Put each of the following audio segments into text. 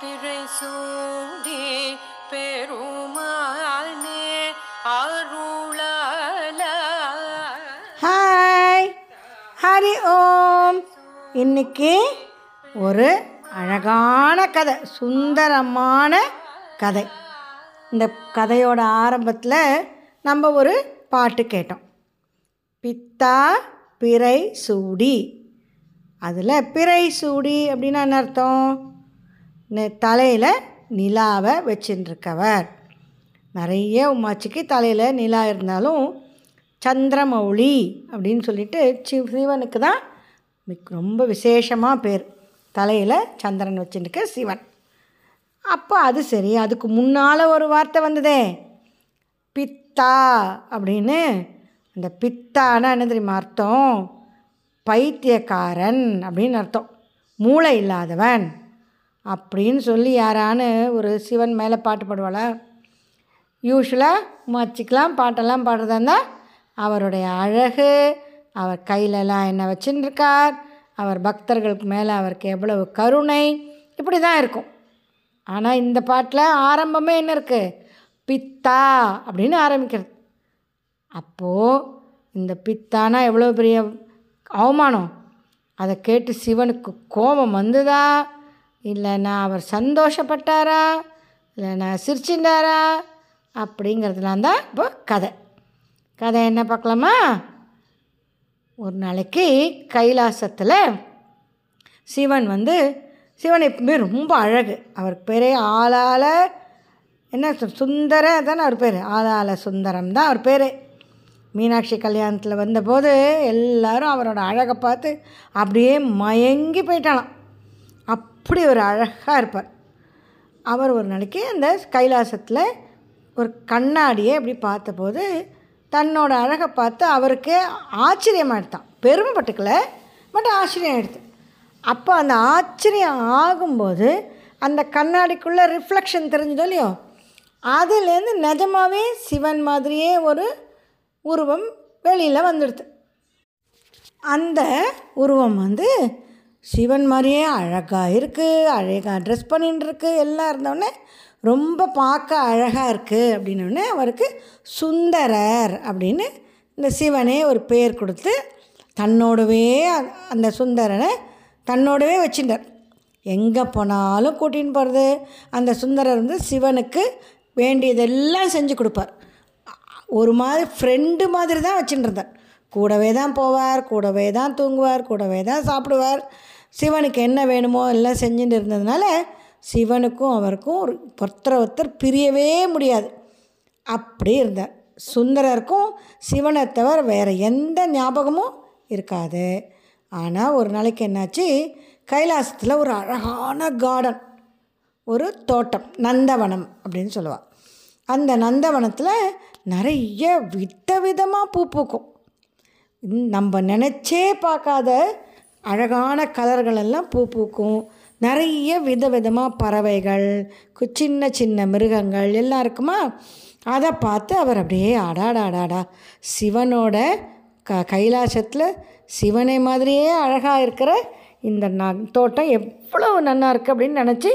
பிறை சூடி பெருமானே அருளால. ஹாய். ஹரி ஓம். இன்னைக்கு ஒரு அழகான கதை சுந்தரமான கதை. இந்த கதையோட ஆரம்பத்தில் நம்ம ஒரு பாட்டு கேட்டோம். பித்தா பிறை சூடி. அதில் பிறை சூடி அப்படின்னா என்ன அர்த்தம்? தலையில் நிலாவை வச்சுட்டுருக்கவர் நிறைய உமாச்சிக்கு தலையில் நிலா இருந்தாலும் சந்திரமௌலி அப்படின்னு சொல்லிட்டு சிவ சிவனுக்கு தான் ரொம்ப விசேஷமாக பேர். தலையில் சந்திரன் வச்சுருக்க சிவன். அப்போ அது சரி அதுக்கு முன்னால் ஒரு வார்த்தை வந்ததே. பித்தா அப்படின்னு. அந்த பித்தானா என்ன தெரியுமா அர்த்தம்? பைத்தியக்காரன் அப்படின்னு அர்த்தம். மூளை இல்லாதவன் அப்படின்னு சொல்லி யாரானு ஒரு சிவன் மேலே பாட்டு பாடுவாளா. யூஸ்வலாக மச்சிக்கலாம் பாட்டெல்லாம் பாடுறதா இருந்தால் அவருடைய அழகு அவர் கையிலலாம் என்ன வச்சுருக்கார் அவர் பக்தர்களுக்கு மேலே அவருக்கு எவ்வளவு கருணை இப்படி தான் இருக்கும். ஆனால் இந்த பாட்டில் ஆரம்பமே என்ன இருக்குது பித்தா அப்படின்னு ஆரம்பிக்கிறது. அப்போது இந்த பித்தானா எவ்வளோ பெரிய அவமானம். அதை கேட்டு சிவனுக்கு கோபம் வந்ததா? இல்லைன்னா அவர் சந்தோஷப்பட்டாரா? இல்லைன்னா சிரிச்சிருந்தாரா? அப்படிங்கிறதுலாம் தான் இப்போ கதை. கதை என்ன பார்க்கலாமா? ஒரு நாளைக்கு கைலாசத்தில் சிவன் வந்து சிவன் எப்பவுமே ரொம்ப அழகு. அவர் பேரே ஆளால என்ன சுந்தர தானே அவர் பேர்? ஆளால சுந்தரம் தான் அவர் பேர். மீனாட்சி கல்யாணத்தில் வந்தபோது எல்லாரும் அவரோட அழகை பார்த்து அப்படியே மயங்கி போயிட்டாலாம் அப்படி ஒரு அழகாக இருப்பார். அவர் ஒரு நாளைக்கு அந்த கைலாசத்தில் ஒரு கண்ணாடியை அப்படி பார்த்தபோது தன்னோட அழகை பார்த்து அவருக்கு ஆச்சரியமாயிடுதான் பெருமைப்பட்டுக்கல பட் ஆச்சரியம் ஆகிடுது அப்போ அந்த ஆச்சரியம் ஆகும்போது அந்த கண்ணாடிக்குள்ளே ரிஃப்ளெக்ஷன் தெரிஞ்சதோ இல்லையோ? அதுலேருந்து நிஜமாகவே சிவன் மாதிரியே ஒரு உருவம் வெளியில் வந்துடுது. அந்த உருவம் வந்து சிவன் மாதிரியே அழகாக இருக்குது அழகாக ட்ரெஸ் பண்ணிட்டுருக்கு எல்லாம் இருந்தோடனே ரொம்ப பார்க்க அழகாக இருக்குது அப்படின்னோடனே அவருக்கு சுந்தரர் அப்படின்னு இந்த சிவனே ஒரு பேர் கொடுத்து தன்னோடவே அந்த சுந்தரனை தன்னோடவே வச்சுட்டார் எங்கே போனாலும் கூட்டின்னு போகிறது அந்த சுந்தரர் வந்து சிவனுக்கு வேண்டியதெல்லாம் செஞ்சு கொடுப்பார். ஒரு மாதிரி ஃப்ரெண்டு மாதிரி தான் வச்சுட்டு இருந்தார். கூடவே தான் போவார் கூடவே தான் தூங்குவார் கூடவே தான் சாப்பிடுவார். சிவனுக்கு என்ன வேணுமோ எல்லாம் செஞ்சுட்டு இருந்ததுனால சிவனுக்கும் அவருக்கும் ஒரு ஒருத்தர் ஒருத்தர் பிரியவே முடியாது. அப்படி இருந்தார். சுந்தரருக்கும் சிவனை தவிர வேறு எந்த ஞாபகமும் இருக்காது. ஆனால் ஒரு நாளைக்கு என்னாச்சு? கைலாசத்தில் ஒரு அழகான கார்டன் ஒரு தோட்டம் நந்தவனம் அப்படின்னு சொல்லுவாள் அந்த நந்தவனத்தில் நிறைய விதவிதமாக பூ பூக்கும். இந் நம்ம நினச்சே பார்க்காத அழகான கலர்கள் எல்லாம் பூ பூக்கும். நிறைய வித விதமாக பறவைகள் கு- சின்ன சின்ன மிருகங்கள் எல்லாம் இருக்குமா? அதை பார்த்து அவர் அப்படியே அடாடாடாடா. சிவனோட க கைலாசத்தில் சிவனை மாதிரியே அழகாக இருக்கிற இந்த ந தோட்டம் எவ்வளவு நல்லா இருக்குது அப்படின்னு நினச்சி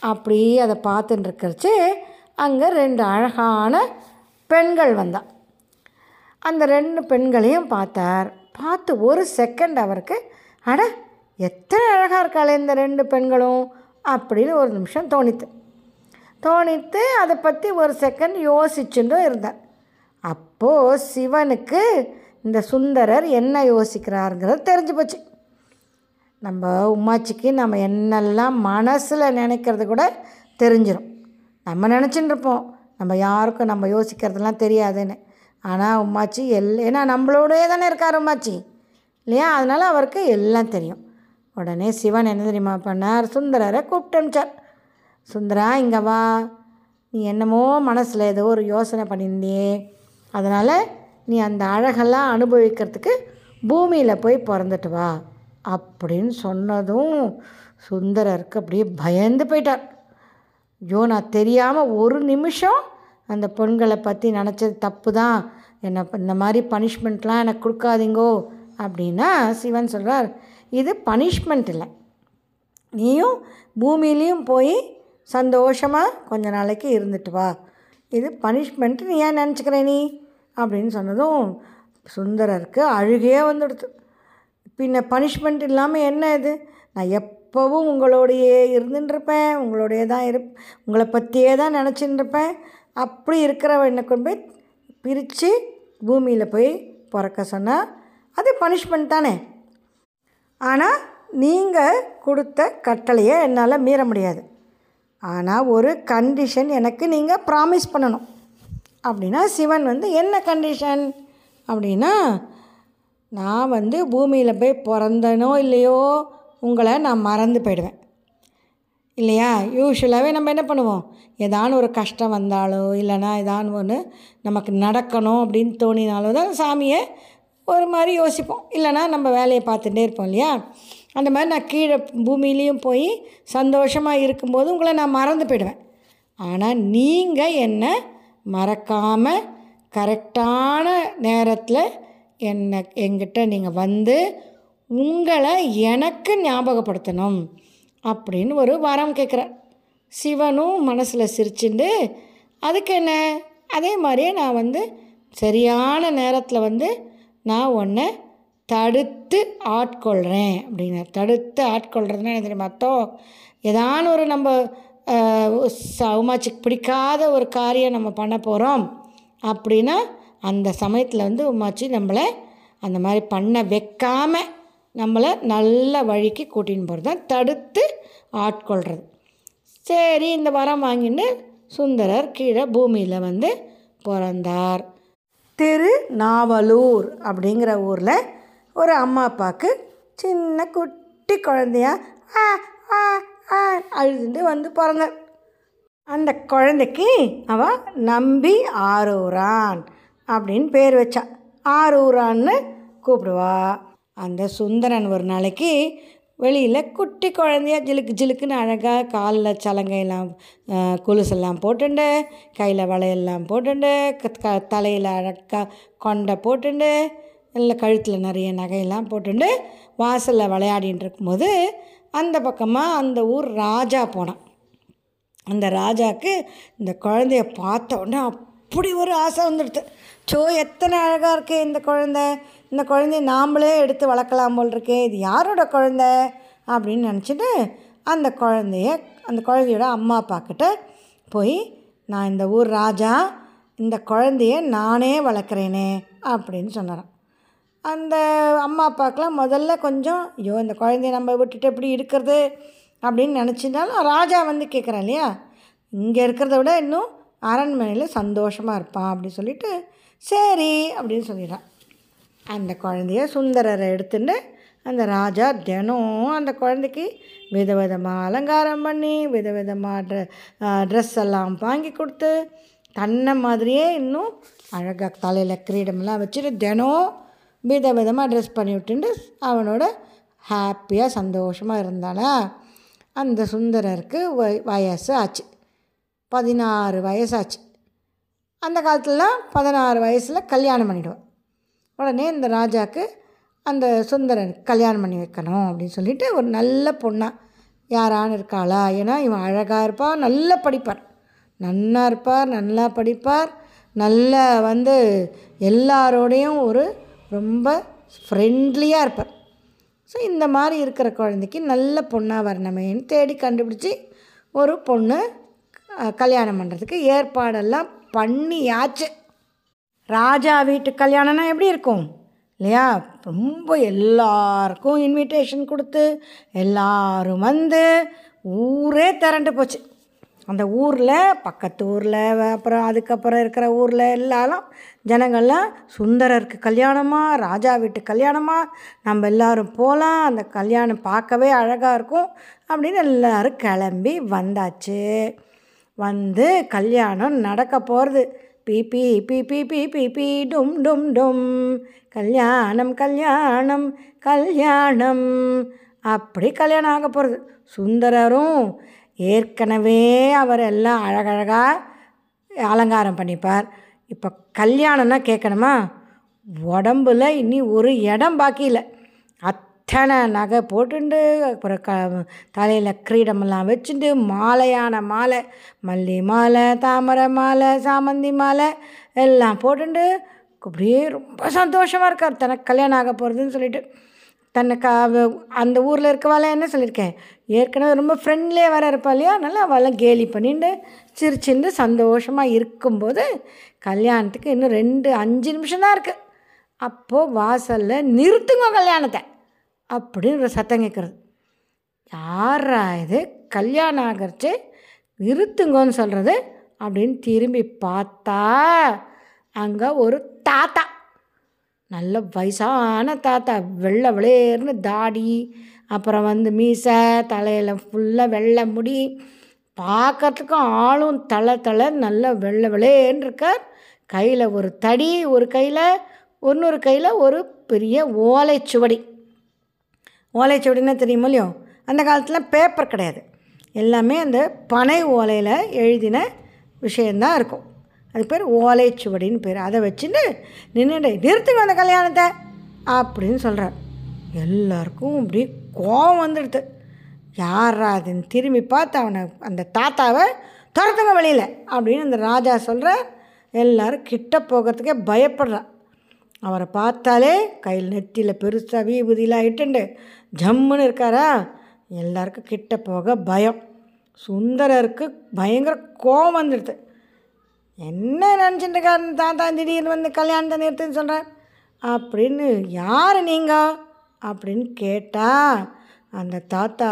அப்படியே அதை பார்த்துட்டு இருக்கிறச்சு அங்கே ரெண்டு அழகான பெண்கள் வந்தா. அந்த ரெண்டு பெண்களையும் பார்த்தார். பார்த்து ஒரு செகண்ட் அவருக்கு அட எத்தனை அழகாக இருக்காளே இந்த ரெண்டு பெண்களும் அப்படின்னு ஒரு நிமிஷம் தோணித்து. தோணித்து அதை பற்றி ஒரு செகண்ட் யோசிச்சுட்டும் இருந்தார். அப்போது சிவனுக்கு இந்த சுந்தரர் என்ன யோசிக்கிறாருங்கிறது தெரிஞ்சு போச்சு. நம்ம உமாச்சிக்கு நம்ம என்னெல்லாம் மனசில் நினைக்கிறது கூட தெரிஞ்சிடும் நம்ம நினச்சின்னு இருப்போம். நம்ம யாருக்கும் நம்ம யோசிக்கிறதெல்லாம் தெரியாதுன்னு. ஆனால் உமாச்சி எல் ஏன்னா நம்மளோடயே தானே இருக்கார் உமாச்சி. இல்லையா? அதனால் அவருக்கு எல்லாம் தெரியும். உடனே சிவன் என்ன தெரியுமா பண்ணார்? சுந்தரரை கூப்பிட்டு அனுப்பிச்சார். சுந்தரா இங்கே வா. நீ என்னமோ மனசில் ஏதோ ஒரு யோசனை பண்ணியிருந்தியே. அதனால் நீ அந்த அழகெல்லாம் அனுபவிக்கிறதுக்கு பூமியில் போய் பிறந்துட்டு வா. அப்படின்னு சொன்னதும் சுந்தரருக்கு அப்படியே பயந்து போயிட்டார். ஐயோ நான் தெரியாமல் ஒரு நிமிஷம் அந்த பெண்களை பற்றி நினச்சது தப்பு தான் என்னை இந்த மாதிரி பனிஷ்மெண்ட்லாம் எனக்கு கொடுக்காதீங்கோ அப்படின்னா சிவன் சொல்கிறார் இது பனிஷ்மெண்ட் இல்லை. நீயும் பூமியிலையும் போய் சந்தோஷமாக கொஞ்ச நாளைக்கு இருந்துட்டு வா. இது பனிஷ்மெண்ட்டு நீ ஏன் நினச்சிக்கிற நீ? அப்படின்னு சொன்னதும் சுந்தரருக்கு அழுகையே வந்துடுது. பின்ன பனிஷ்மெண்ட் இல்லாமல் என்ன இது? நான் எப்போவும் உங்களோடையே இருந்துட்டுருப்பேன் உங்களோடையே தான் இருப் உங்களை பற்றியே தான் நினச்சின்னு இருப்பேன். அப்படி இருக்கிறவனை கொண்டு போய் பிரித்து பூமியில் போய் பிறக்க சொன்னால் அது பனிஷ்மெண்ட் தானே. ஆனால் நீங்கள் கொடுத்த கட்டளையை என்னால் மீற முடியாது. ஆனால் ஒரு கண்டிஷன் எனக்கு நீங்கள் ப்ராமிஸ் பண்ணணும். அப்படின்னா சிவன் வந்து என்ன கண்டிஷன் அப்படின்னா நான் வந்து பூமியில் போய் பிறந்தனோ இல்லையோ உங்களை நான் மறந்து போயிடுவேன். இல்லையா? யூஸ்வலாகவே நம்ம என்ன பண்ணுவோம்? ஏதான ஒரு கஷ்டம் வந்தாலோ இல்லைனா ஏதான ஒன்று நமக்கு நடக்கணும் அப்படின்னு தோணினாலோ தான் சாமியை ஒரு மாதிரி யோசிப்போம். இல்லைனா நம்ம வேலையை பார்த்துட்டே இருப்போம் இல்லையா? அந்த மாதிரி நான் கீழே பூமியிலையும் போய் சந்தோஷமாக இருக்கும்போது உங்களை நான் மறந்து போயிடுவேன். ஆனால் நீங்கள் என்னை மறக்காமல் கரெக்டான நேரத்தில் என்னை எங்கிட்ட நீங்கள் வந்து உங்களை எனக்கு ஞாபகப்படுத்தணும். அப்படின்னு ஒரு வரம் கேட்குறேன் சிவனும் மனசில் சிரிச்சுண்டு அதுக்கு என்ன? அதே மாதிரியே நான் வந்து சரியான நேரத்தில் வந்து நான் உன்னை தடுத்து ஆட்கொள்கிறேன் அப்படின்னு தடுத்து ஆட்கொள்கிறதுனா என்ன தெரியுமா மொத்தம் ஏதான ஒரு நம்ம உமாச்சிக்கு பிடிக்காத ஒரு காரியம் நம்ம பண்ண போகிறோம் அப்படின்னா அந்த சமயத்தில் வந்து உமாச்சி நம்மளை அந்த மாதிரி பண்ண வைக்காமல் நம்மளை நல்ல வழிக்கு கூட்டின்னு போகிறது தான் தடுத்து ஆட்கொள்கிறது சரி இந்த வரம் வாங்கின்னு சுந்தரர் கீழே பூமியில் வந்து பிறந்தார். திருநாவலூர் அப்படிங்கிற ஊரில் ஒரு அம்மா அப்பாவுக்கு சின்ன குட்டி குழந்தையா ஆ ஆ ஆ அழுதுண்டு வந்து பிறந்தார். அந்த குழந்தைக்கு அவ நம்பி ஆரூரான் அப்படின்னு பேர் வச்சா. ஆரூரான்னு கூப்பிடுவா. அந்த சுந்தரன் ஒரு நாளைக்கு வெளியில் குட்டி குழந்தையா ஜிலுக்கு ஜிலுக்குன்னு அழகாக காலில் சலங்கையெல்லாம் கொலுசெல்லாம் போட்டுண்டு கையில் வளையெல்லாம் போட்டுண்டு க- க தலையில் அழகாக கொண்டை போட்டுண்டு இல்லை கழுத்தில் நிறைய நகையெல்லாம் போட்டுண்டு வாசலில் விளையாடின்னு இருக்கும்போது அந்த பக்கமாக அந்த ஊர் ராஜா போனான். அந்த ராஜாவுக்கு இந்த குழந்தைய பார்த்த உடனே அப்படி ஒரு ஆசை வந்துடுது. சோ எத்தனை அழகாக இருக்குது இந்த குழந்தை. இந்த குழந்தைய நாம்ளே எடுத்து வளர்க்கலாம் போல் இருக்கே இது யாரோட குழந்த? அப்படின்னு நினச்சிட்டு அந்த குழந்தைய அந்த குழந்தையோட அம்மா அப்பாக்கிட்ட போய் நான் இந்த ஊர் ராஜா இந்த குழந்தைய நானே வளர்க்குறேனே அப்படின்னு சொன்னாரான் அந்த அம்மா அப்பாக்கெலாம் முதல்ல கொஞ்சம் ஐயோ இந்த குழந்தைய நம்ம விட்டுட்டு எப்படி இருக்கிறது? அப்படின்னு நினச்சிருந்தாலும் ராஜா வந்து கேட்குறேன் இல்லையா? இங்கே இருக்கிறத விட இன்னும் அரண்மனையில் சந்தோஷமாக இருப்பான் அப்படின்னு சொல்லிட்டு சரி அப்படின்னு சொல்லிடுறான். அந்த குழந்தைய சுந்தரரை எடுத்துன்னு அந்த ராஜா தினம் அந்த குழந்தைக்கு விதவிதமாக அலங்காரம் பண்ணி விதவிதமாக ட்ரெ ட்ரெஸ் எல்லாம் வாங்கி கொடுத்து தன்னை மாதிரியே இன்னும் அழகாக தலையில் கிரீடமெல்லாம் வச்சுட்டு தினம் விதவிதமாக ட்ரெஸ் பண்ணி விட்டுண்டு அவனோட ஹாப்பியாக சந்தோஷமாக இருந்தானா? அந்த சுந்தரருக்கு வய வயசு ஆச்சு. பதினாறு வயசாச்சு அந்த காலத்துலலாம் பதினாறு வயசில் கல்யாணம் பண்ணிவிடுவான் உடனே இந்த ராஜாவுக்கு அந்த சுந்தரன் கல்யாணம் பண்ணி வைக்கணும் அப்படின்னு சொல்லிட்டு ஒரு நல்ல பொண்ணாக யாரான்னு இருக்காளா? ஏன்னா இவன் அழகாக இருப்பார் நல்லா படிப்பார். நன்னா இருப்பார் நல்லா படிப்பார். நல்ல வந்து எல்லாரோடையும் ஒரு ரொம்ப ஃப்ரெண்ட்லியாக இருப்பார். ஸோ இந்த மாதிரி இருக்கிற குழந்தைக்கு நல்ல பொண்ணாக வரணுமேன்னு தேடி கண்டுபிடிச்சி ஒரு பொண்ணு கல்யாணம் பண்ணுறதுக்கு ஏற்பாடெல்லாம் பண்ணியாச்சு. ராஜா வீட்டு கல்யாணம்னா எப்படி இருக்கும்? இல்லையா? ரொம்ப எல்லாருக்கும் இன்விடேஷன் கொடுத்து எல்லோரும் வந்து ஊரே திரண்டு போச்சு. அந்த ஊரில் பக்கத்து ஊரில் அப்புறம் அதுக்கப்புறம் இருக்கிற ஊரில் எல்லாரும் ஜனங்கள்லாம் சுந்தரருக்கு கல்யாணமா ராஜா வீட்டு கல்யாணமாக நம்ம எல்லாரும் போகலாம் அந்த கல்யாணம் பார்க்கவே அழகாக இருக்கும் அப்படின்னு எல்லோரும் கிளம்பி வந்தாச்சு. வந்து கல்யாணம் நடக்க போகிறது பிபி பிபி பி பி பி பி டும் டும் டும். கல்யாணம் கல்யாணம் கல்யாணம். அப்படி கல்யாணம் ஆக போகிறது சுந்தரரும் ஏற்கனவே அவர் எல்லாம் அழகழகாக அலங்காரம் பண்ணிப்பார். இப்போ கல்யாணம்னா கேட்கணுமா? உடம்புல இனி ஒரு இடம் பாக்கி இல்லை. அத்தனை நகை போட்டுண்டு அப்புறம் க தலையில் கிரீடமெல்லாம் வச்சுட்டு மாலையான மாலை மல்லி மாலை தாமரை மாலை சாமந்தி மாலை எல்லாம் போட்டுண்டு அப்படியே ரொம்ப சந்தோஷமாக இருக்கார். தனக்கு கல்யாணம் ஆக போகிறதுன்னு சொல்லிட்டு தன்னை க அந்த ஊரில் இருக்கவாள என்ன சொல்லியிருக்கேன்? ஏற்கனவே ரொம்ப ஃப்ரெண்ட்லியாக வேறு இருப்பா இல்லையா? நல்லா அவெல்லாம் கேலி பண்ணிட்டு சிரிச்சுண்டு சந்தோஷமாக இருக்கும்போது கல்யாணத்துக்கு இன்னும் ரெண்டு அஞ்சு நிமிஷம் தான் இருக்குது அப்போது வாசலில் நிறுத்துங்க கல்யாணத்தை. அப்படின்னு ஒரு சத்தம் கேட்குறது யாரா இது? கல்யாணம் ஆகிறச்சு நிறுத்துங்கன்னு சொல்கிறது அப்படின்னு திரும்பி பார்த்தா அங்கே ஒரு தாத்தா. நல்ல வயசான தாத்தா. வெள்ளை விளையர்னு தாடி அப்புறம் வந்து மீசை தலையில் ஃபுல்லாக வெள்ளை முடி. பார்க்கறதுக்கும் ஆளும் தலை தலை நல்ல வெள்ளை விளையர்னு இருக்கார். கையில் ஒரு தடி ஒரு கையில் இன்னொரு கையில் ஒரு பெரிய ஓலைச்சுவடி. ஓலைச்சுவடினா தெரியுமோ இல்லையோ? அந்த காலத்தில் பேப்பர் கிடையாது. எல்லாமே அந்த பனை ஓலையில் எழுதின விஷயந்தான் இருக்கும். அது பேர் ஓலைச்சுவடின்னு பேர். அதை வச்சுட்டு நின்றுட்டு நிறுத்துங்க அந்த கல்யாணத்தை அப்படின்னு சொல்கிறார் எல்லாருக்கும் இப்படி கோபம் வந்துடுது. யாரா அதுன்னு திரும்பி பார்த்து அவனை அந்த தாத்தாவை துரத்துங்க வெளியில் அப்படின்னு அந்த ராஜா சொல்கிற எல்லோரும் கிட்ட போகிறதுக்கே பயப்படுறான் அவரை பார்த்தாலே கையில் நெத்தியில் பெருசாக வீபூதிலாம் இட்டுண்டு ஜம்முன்னு இருக்காரா? எல்லாருக்கும் கிட்ட போக பயம். சுந்தரருக்கு பயங்கர கோபம் வந்துடுது. என்ன நினச்சிட்டு தான் தாத்தா திடீர்னு வந்து கல்யாணத்தை நிறுத்துன்னு சொல்கிறார் அப்படின்னு யார் நீங்கள் அப்படின்னு கேட்டால் அந்த தாத்தா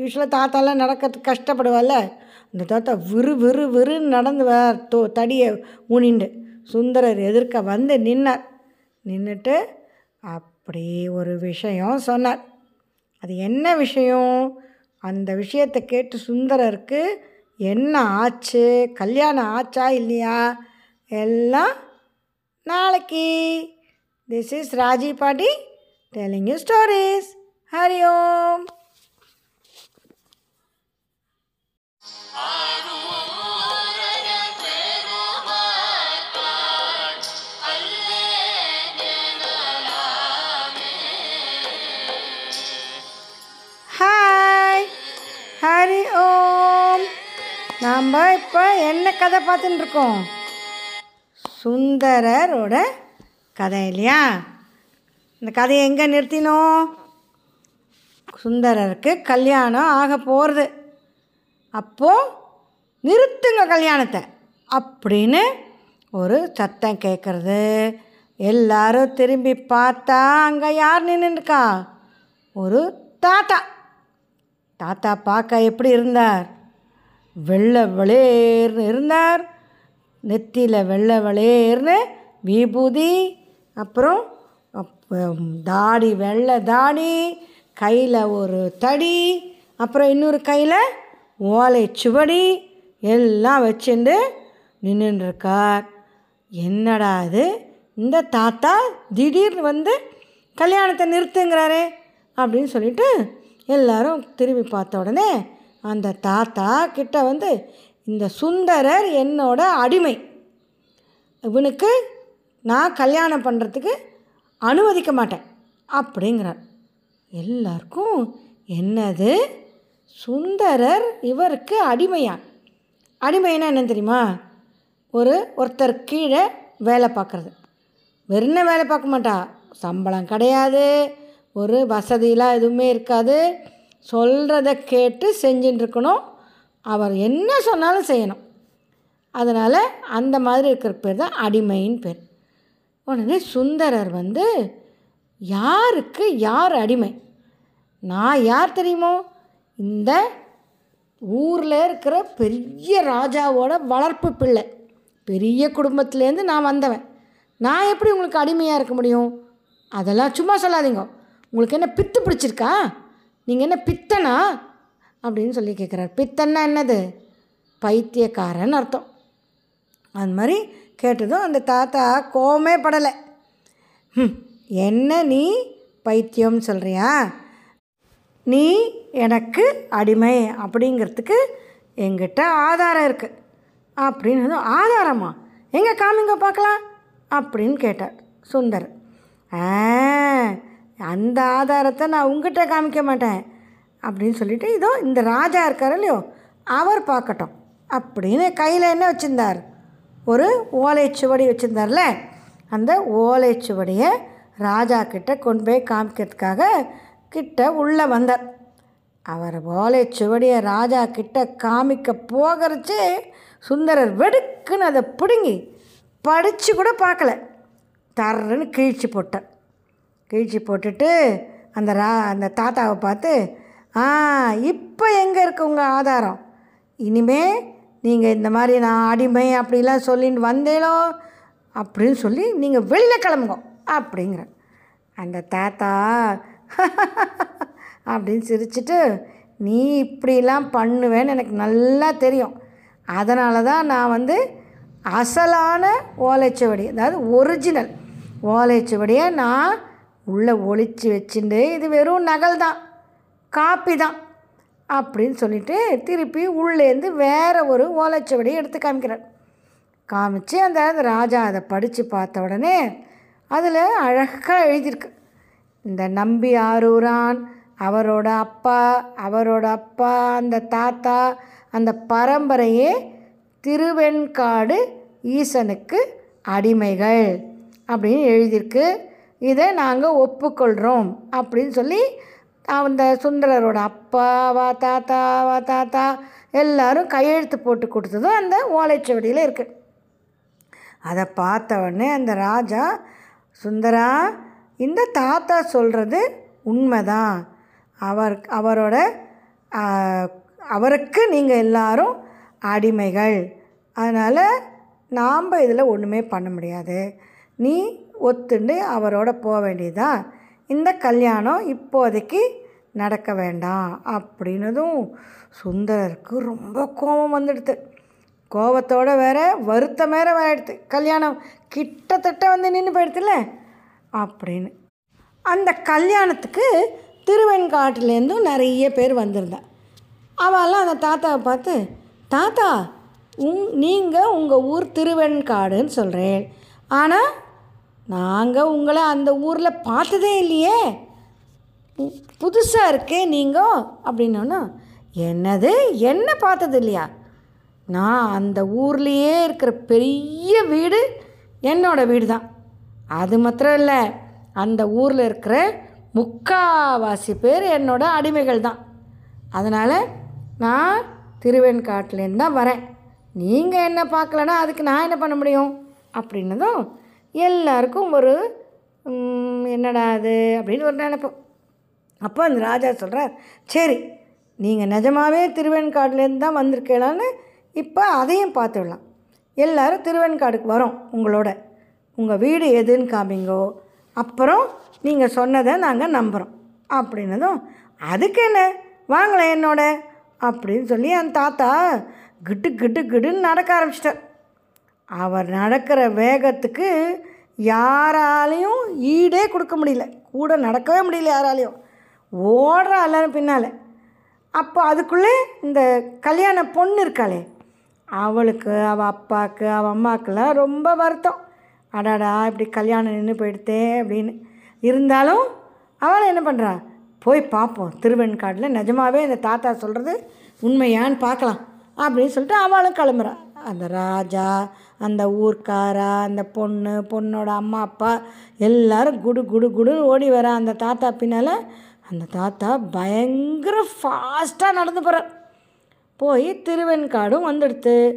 யூஸ்வலாக தாத்தாலாம் நடக்கிறதுக்கு கஷ்டப்படுவாள்ல அந்த தாத்தா விறு விறு விறுன்னு நடந்து வார் தோ தடியை ஊனிண்டு. சுந்தரர் எதிர்க்க வந்து நின்னார். நின்றுட்டு அப்படி ஒரு விஷயம் சொன்னார். அது என்ன விஷயம்? அந்த விஷயத்தை கேட்டு சுந்தரருக்கு என்ன ஆச்சு? கல்யாணம் ஆச்சா இல்லையா? எல்லாம் நாளைக்கு. திஸ் இஸ் ராஜி பாட்டி telling you stories Hari Om நாம் இப்போ என்ன கதை பார்த்துட்டு இருக்கோம்? சுந்தரரோட கதை இல்லையா? இந்த கதையை எங்கே நிறுத்தினோம்? சுந்தரருக்கு கல்யாணம் ஆக போகிறது அப்போது நிறுத்துங்க கல்யாணத்தை அப்படின்னு ஒரு சத்தம் கேட்குறது எல்லாரும் திரும்பி பார்த்தா அங்கே யார் நின்றுருக்கா ஒரு தாத்தா. தாத்தா பார்க்க எப்படி இருந்தார்? வெள்ளை வளேர்னு இருந்தார். நெத்தியில் வெள்ளை வளேர்னு விபூதி அப்புறம் தாடி வெள்ளை தாடி கையில் ஒரு தடி அப்புறம் இன்னொரு கையில் ஓலை சுவடி எல்லாம் வச்சுண்டு நின்றுருக்கார் என்னடா இது? இந்த தாத்தா திடீர்னு வந்து கல்யாணத்தை நிறுத்துங்கிறாரே அப்படின்னு சொல்லிட்டு எல்லாரும் திரும்பி பார்த்த உடனே அந்த தாத்தா கிட்ட வந்து இந்த சுந்தரர் என்னோட அடிமை. இவனுக்கு நான் கல்யாணம் பண்ணுறதுக்கு அனுமதிக்க மாட்டேன். அப்படிங்கிறார். எல்லாருக்கும் என்னது? சுந்தரர் இவருக்கு அடிமையா? அடிமைன்னா என்ன தெரியுமா? ஒரு ஒருத்தர் கீழே வேலை பார்க்குறது. வெறும் வேலை பார்க்க மாட்டா? சம்பளம் கிடையாது. ஒரு வசதியெலாம் எதுவுமே இருக்காது. சொல்கிறத கேட்டு செஞ்சுட்டுருக்கணும் அவர் என்ன சொன்னாலும் செய்யணும். அதனால் அந்த மாதிரி இருக்கிற பேர் தான் அடிமைன்னு பேர். உடனே சுந்தரர் வந்து யாருக்கு யார் அடிமை? நான் யார் தெரியுமோ? இந்த ஊரில் இருக்கிற பெரிய ராஜாவோட வளர்ப்பு பிள்ளை. பெரிய குடும்பத்துலேருந்து நான் வந்தவன். நான் எப்படி உங்களுக்கு அடிமையாக இருக்க முடியும்? அதெல்லாம் சும்மா சொல்லாதீங்க. உங்களுக்கு என்ன பித்து பிடிச்சிருக்கா? நீங்கள் என்ன பித்தனா? அப்படின்னு சொல்லி கேட்குறாரு பித்தன்னா என்னது? பைத்தியக்காரன்னு அர்த்தம். அந்த மாதிரி கேட்டதும் அந்த தாத்தா கோமே படலை. ம் என்ன நீ பைத்தியம்னு சொல்கிறியா நீ எனக்கு அடிமை அப்படிங்கிறதுக்கு எங்கிட்ட ஆதாரம் இருக்குது அப்படின்னு ஆதாரமா? எங்கே காமிங்க பார்க்கலாம். அப்படின்னு கேட்டார். சுந்தர் ஆ அந்த ஆதாரத்தை நான் உங்ககிட்ட காமிக்க மாட்டேன். அப்படின்னு சொல்லிட்டு இதோ இந்த ராஜா இருக்கார் இல்லையோ அவர் பார்க்கட்டும். அப்படின்னு கையில் என்ன வச்சுருந்தார்? ஒரு ஓலைச்சுவடி வச்சுருந்தார்ல அந்த ஓலைச்சுவடியை ராஜா கிட்ட கொண்டு போய் காமிக்கிறதுக்காக கிட்ட உள்ளே வந்தார். அவர் ஓலைச்சுவடியை ராஜா கிட்ட காமிக்க போகிறச்சு சுந்தரர் வெடுக்குன்னு அதை பிடுங்கி படித்து கூட பார்க்கல. தர்றன்னு கிழிச்சு போட்டார். கிழிச்சு போட்டுட்டு அந்த ரா அந்த தாத்தாவை பார்த்து ஆ இப்போ எங்கே இருக்கு உங்கள் ஆதாரம்? இனிமே நீங்கள் இந்த மாதிரி நான் அடிமை அப்படிலாம் சொல்லிட்டு வந்தேனோ? அப்படின்னு சொல்லி நீங்கள் வெளியில் கிளம்புங்க அப்படிங்கிற அந்த தாத்தா அப்படின்னு சிரிச்சிட்டு நீ இப்படிலாம் பண்ணுவேன்னு எனக்கு நல்லா தெரியும். அதனால தான் நான் வந்து அசலான ஓலைச்சுவடி அதாவது ஒரிஜினல் ஓலைச்சுவடியை நான் உள்ளே ஒழிச்சு வச்சுட்டு இது வெறும் நகல் தான் காப்பி தான் அப்படின்னு சொல்லிட்டு திருப்பி உள்ளேருந்து வேறு ஒரு ஓலைச்சுவடியை எடுத்து காமிக்கிறார். காமிச்சு அந்த ராஜா அதை படித்து பார்த்த உடனே அதில் அழகாக எழுதியிருக்கு. இந்த நம்பி ஆரூரான் அவரோட அப்பா அவரோட அப்பா அந்த தாத்தா அந்த பரம்பரையே திருவெண்காடு ஈசனுக்கு அடிமைகள் அப்படின்னு எழுதியிருக்கு. இதை நாங்கள் ஒப்புக்கொள்கிறோம் அப்படின்னு சொல்லி அந்த சுந்தரரோட அப்பா வா தாத்தா வா தாத்தா எல்லாரும் கையெழுத்து போட்டு கொடுத்ததும் அந்த ஓலைச்சுவடியில் இருக்குது அதை பார்த்த உடனே அந்த ராஜா சுந்தரா இந்த தாத்தா சொல்கிறது உண்மைதான். அவர் அவரோட அவருக்கு நீங்கள் எல்லாரும் அடிமைகள். அதனால் நாம் இதில் ஒன்றுமே பண்ண முடியாது. நீ ஒத்துண்டு அவரோட போக வேண்டியதா? இந்த கல்யாணம் இப்போதைக்கு நடக்க வேண்டாம் அப்படின்னதும் சுந்தரருக்கு ரொம்ப கோபம் வந்துடுது. கோபத்தோடு வேற வருத்தம் வேற ஆயிடுது. கல்யாணம் கிட்டத்தட்ட வந்து நின்று போயிடுதுல்ல? அப்படின்னு. அந்த கல்யாணத்துக்கு திருவெண்காட்டிலேருந்தும் நிறைய பேர் வந்திருந்தேன் அவெல்லாம் அந்த தாத்தாவை பார்த்து தாத்தா உங் நீங்கள் உங்கள் ஊர் திருவெண்காடுன்னு சொல்கிறேன் ஆனால் நாங்கள் உங்களை அந்த ஊரில் பார்த்ததே இல்லையே. புதுசாக இருக்கே நீங்கள் அப்படின்னோன்னா என்னது? என்ன பார்த்தது இல்லையா? நான் அந்த ஊர்லேயே இருக்கிற பெரிய வீடு என்னோடய வீடு தான் அது மாத்திரம் இல்லை அந்த ஊரில் இருக்கிற முக்காவாசி பேர் என்னோட அடிமைகள் தான். அதனால் நான் திருவெண்காட்டிலேருந்து தான் வரேன். நீங்கள் என்ன பார்க்கலன்னா அதுக்கு நான் என்ன பண்ண முடியும்? அப்படின்னதும் எல்லாருக்கும் ஒரு என்னடா அது அப்படின்னு ஒரு நினைப்போம். அப்போ அந்த ராஜா சொல்கிறார் சரி நீங்கள் நிஜமாகவே திருவெண்காடுலேருந்து தான் வந்திருக்கலான்னு இப்போ அதையும் பார்த்துடலாம் எல்லோரும் திருவெண்காடுக்கு வரோம் உங்களோட. உங்கள் வீடு எதுன்னு காமிங்கோ. அப்புறம் நீங்கள் சொன்னதை நாங்கள் நம்புகிறோம் அப்படின்னதும் அதுக்கு என்ன? வாங்களேன் என்னோட. அப்படின்னு சொல்லி என் தாத்தா கிட்டு கிட்டு கிட்டுன்னு நடக்க ஆரம்பிச்சிட்டார். அவர் நடக்கிற வேகத்துக்கு யாராலையும் ஈடே கொடுக்க முடியல. கூட நடக்கவே முடியல யாராலையும். ஓடுற எல்லாரும் பின்னால். அப்போ அதுக்குள்ளே இந்த கல்யாண பொண்ணு இருக்காளே. அவளுக்கு அவள் அப்பாவுக்கு அவள் அம்மாக்கெல்லாம் ரொம்ப வருத்தம். அடாடா இப்படி கல்யாணம் நின்று போயிடுத்தே அப்படின்னு. இருந்தாலும் அவளை என்ன பண்ணுறா போய் பார்ப்போம். திருவெண்காட்டில் நிஜமாவே இந்த தாத்தா சொல்கிறது உண்மையான்னு பார்க்கலாம். அப்படின்னு சொல்லிட்டு அவளும் கிளம்புறா. அந்த ராஜா அந்த ஊர்க்காரா அந்த பொண்ணு பொண்ணோட அம்மா அப்பா எல்லாரும் குடு குடு குடுன்னு ஓடி வர அந்த தாத்தா பின்னால் அந்த தாத்தா பயங்கர ஃபாஸ்ட்டாக நடந்து போகிறார் போய் திருவெண்காடும் வந்துடுத்து.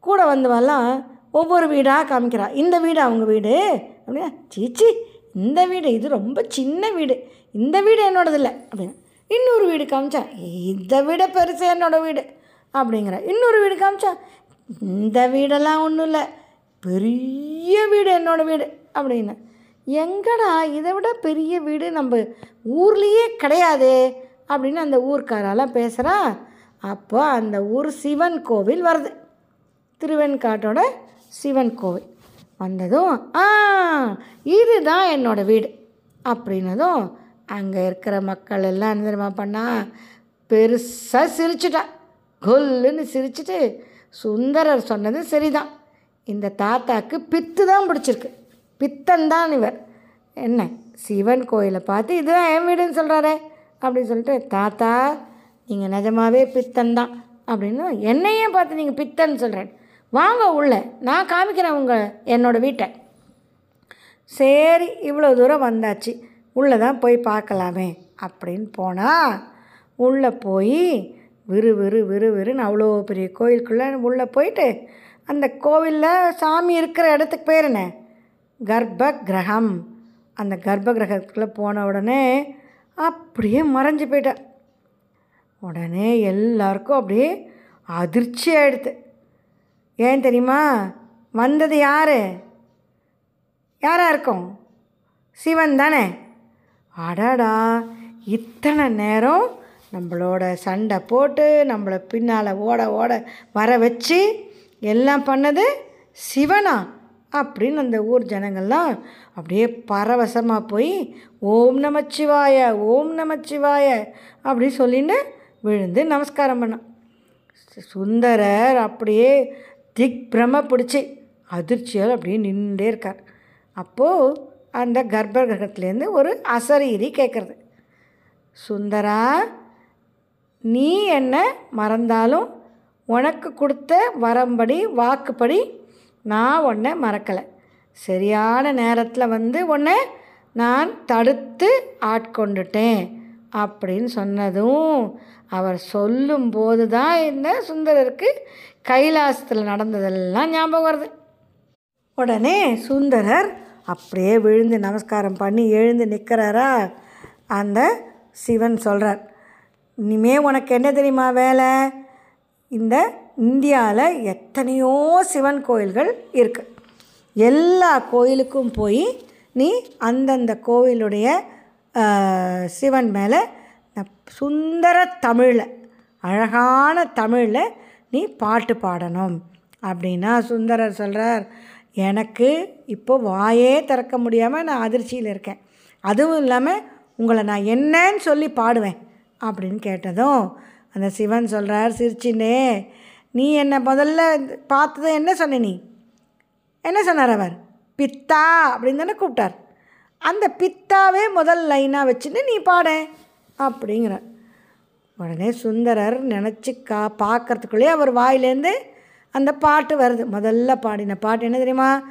கூட வந்தவெல்லாம் ஒவ்வொரு வீடாக காமிக்கிறா. இந்த வீடு அவங்க வீடு. அப்படின்னா சீச்சி இந்த வீடு இது ரொம்ப சின்ன வீடு. இந்த வீடு என்னோடது இல்லை அப்படின்னு இன்னொரு வீடு காமிச்சா இதை விட பெருசு என்னோடய வீடு. அப்படிங்கிற. இன்னொரு வீடு காமிச்சா இந்த வீடெல்லாம் ஒன்றும் இல்லை. பெரிய வீடு என்னோடய வீடு அப்படின்னு. எங்கடா இதை விட பெரிய வீடு நம்ம ஊர்லேயே கிடையாதே அப்படின்னு அந்த ஊர்க்காரெல்லாம் பேசுகிறா அப்போ அந்த ஊர் சிவன் கோவில் வருது. திருவெண்காட்டோட சிவன் கோவில். வந்ததும் ஆ இதுதான் என்னோடய வீடு. அப்படின்னதும் அங்கே இருக்கிற மக்கள் எல்லாம் என்ன தெரியுமா பண்ணா? பெருசாக சிரிச்சிட்டா. கொல்லுன்னு சிரிச்சிட்டு சுந்தரர் சொன்னது சரிதான். இந்த தாத்தாக்கு பித்து தான் பிடிச்சிருக்கு. பித்தன் தான் இவர். என்ன சிவன் கோயிலை பார்த்து இதுதான் என் வீடுன்னு சொல்கிறாரே அப்படின்னு சொல்லிட்டு தாத்தா நீங்கள் நிஜமாவே பித்தன் தான் அப்படின்னு என்னையே பார்த்து நீங்கள் பித்தன் சொல்கிறேன் வாங்க உள்ள நான் காமிக்கிறேன் உங்கள் என்னோடய வீட்டை. சரி இவ்வளோ தூரம் வந்தாச்சு. உள்ளே தான் போய் பார்க்கலாமே அப்படின்னு போனால் உள்ளே போய் விறு விறு விறு விறுன்னு அவ்வளோ பெரிய கோயிலுக்குள்ளே உள்ளே போயிட்டு அந்த கோவிலில் சாமி இருக்கிற இடத்துக்கு பேர் என்ன? கர்ப்ப கிரகம் அந்த கர்ப்ப கிரகத்துக்குள்ளே போன உடனே அப்படியே மறைஞ்சு போயிட்டேன் உடனே எல்லாருக்கும் அப்படியே அதிர்ச்சி ஆகிடுது ஏன் தெரியுமா? வந்தது யார்? யாராக இருக்கும்? சிவன் தானே. அடடா இத்தனை நேரம் நம்மளோட சண்டை போட்டு நம்மளை பின்னால் ஓட ஓட வர வச்சு எல்லாம் பண்ணது சிவனா அப்படின்னு அந்த ஊர் ஜனங்கள்லாம் அப்படியே பரவசமாக போய் ஓம் நமச்சிவாய ஓம் நமச்சிவாய அப்படின்னு சொல்லின்னு விழுந்து நமஸ்காரம் பண்ணான். சுந்தரர் அப்படியே திக் பிரம பிடிச்சி அதிர்ச்சியால் அப்படியே நின்றுட்டே இருக்கார். அப்போது அந்த கர்ப்ப கிரகத்துலேருந்து ஒரு அசரீரி கேட்குறது சுந்தரா நீ என்ன மறந்தாலும் உனக்கு கொடுத்த வரம்படி வாக்குப்படி நான் உன்னை மறக்கலை. சரியான நேரத்தில் வந்து உன்னை நான் தடுத்து ஆட்கொண்டுட்டேன் அப்படின்னு சொன்னதும் அவர் சொல்லும்போது தான் இந்த சுந்தரருக்கு கைலாசத்தில் நடந்ததெல்லாம் ஞாபகம் வருது. உடனே சுந்தரர் அப்படியே விழுந்து நமஸ்காரம் பண்ணி எழுந்து நிற்கிறாரா அந்த சிவன் சொல்கிறார் இனிமே உனக்கு என்ன தெரியுமா வேலை? இந்த இந்தியாவில் எத்தனையோ சிவன் கோயில்கள் இருக்குது எல்லா கோயிலுக்கும் போய் நீ அந்தந்த கோவிலுடைய சிவன் மேலே சுந்தர தமிழில் அழகான தமிழில் நீ பாட்டு பாடணும் அப்படின்னா சுந்தரர் சொல்கிறார் எனக்கு இப்போ வாயே திறக்க முடியாமல் நான் அதிர்ச்சியில் இருக்கேன். அதுவும் இல்லாமல் உங்களை நான் என்னன்னு சொல்லி பாடுவேன். அப்படின்னு கேட்டதும் அந்த சிவன் சொல்கிறார் சிரிச்சின்னே நீ என்னை முதல்ல பார்த்தது என்ன சொன்ன நீ? என்ன சொன்னார் அவர்? பித்தா அப்படின்னு தானே கூப்பிட்டார். அந்த பித்தாவே முதல் லைனாக வச்சுன்னு நீ பாட அப்படிங்கிற உடனே சுந்தரர் நினச்சி கா அவர் வாயிலேருந்து அந்த பாட்டு வருது. முதல்ல பாடின பாட்டு என்ன தெரியுமா?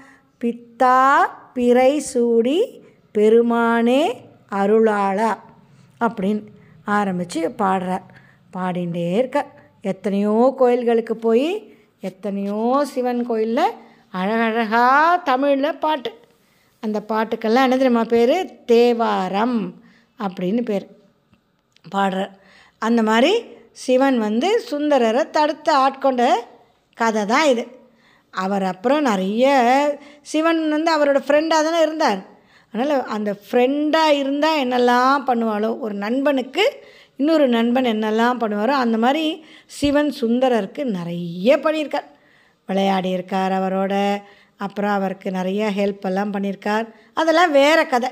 பித்தா பிறை சூடி பெருமானே அருளாளா அப்படின்னு. ஆரம்பித்து பாடுறார் பாடிகிட்டே இருக்க. எத்தனையோ கோயில்களுக்கு போய் எத்தனையோ சிவன் கோயிலில் அழகழகாக தமிழில் பாட்டு. அந்த பாட்டுக்கெல்லாம் என்ன தெரியுமா பேர்? தேவாரம் அப்படின்னு பேர். பாடுறார் அந்த மாதிரி சிவன் வந்து சுந்தரரை தடுத்து ஆட்கொண்ட கதை தான் இது. அவர் அப்புறம் நிறைய சிவன் வந்து அவரோட ஃப்ரெண்டாக தானே இருந்தார். அதனால் அந்த ஃப்ரெண்டாக இருந்தால் என்னெல்லாம் பண்ணுவாளோ ஒரு நண்பனுக்கு இன்னொரு நண்பன் என்னெல்லாம் பண்ணுவாரோ அந்த மாதிரி சிவன் சுந்தரருக்கு நிறைய பண்ணியிருக்கார். விளையாடி இருக்கார் அவரோட. அப்புறம் அவருக்கு நிறைய ஹெல்ப் எல்லாம் பண்ணியிருக்கார். அதெல்லாம் வேறு கதை.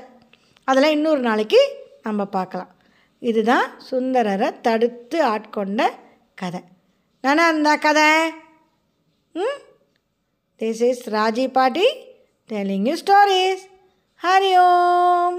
அதெல்லாம் இன்னொரு நாளைக்கு நம்ம பார்க்கலாம். இதுதான் சுந்தரரை தடுத்து ஆட்கொண்ட கதை. நானா அந்த கதை? ம்? திஸ் இஸ் ராஜி பாட்டி telling you stories Hari Om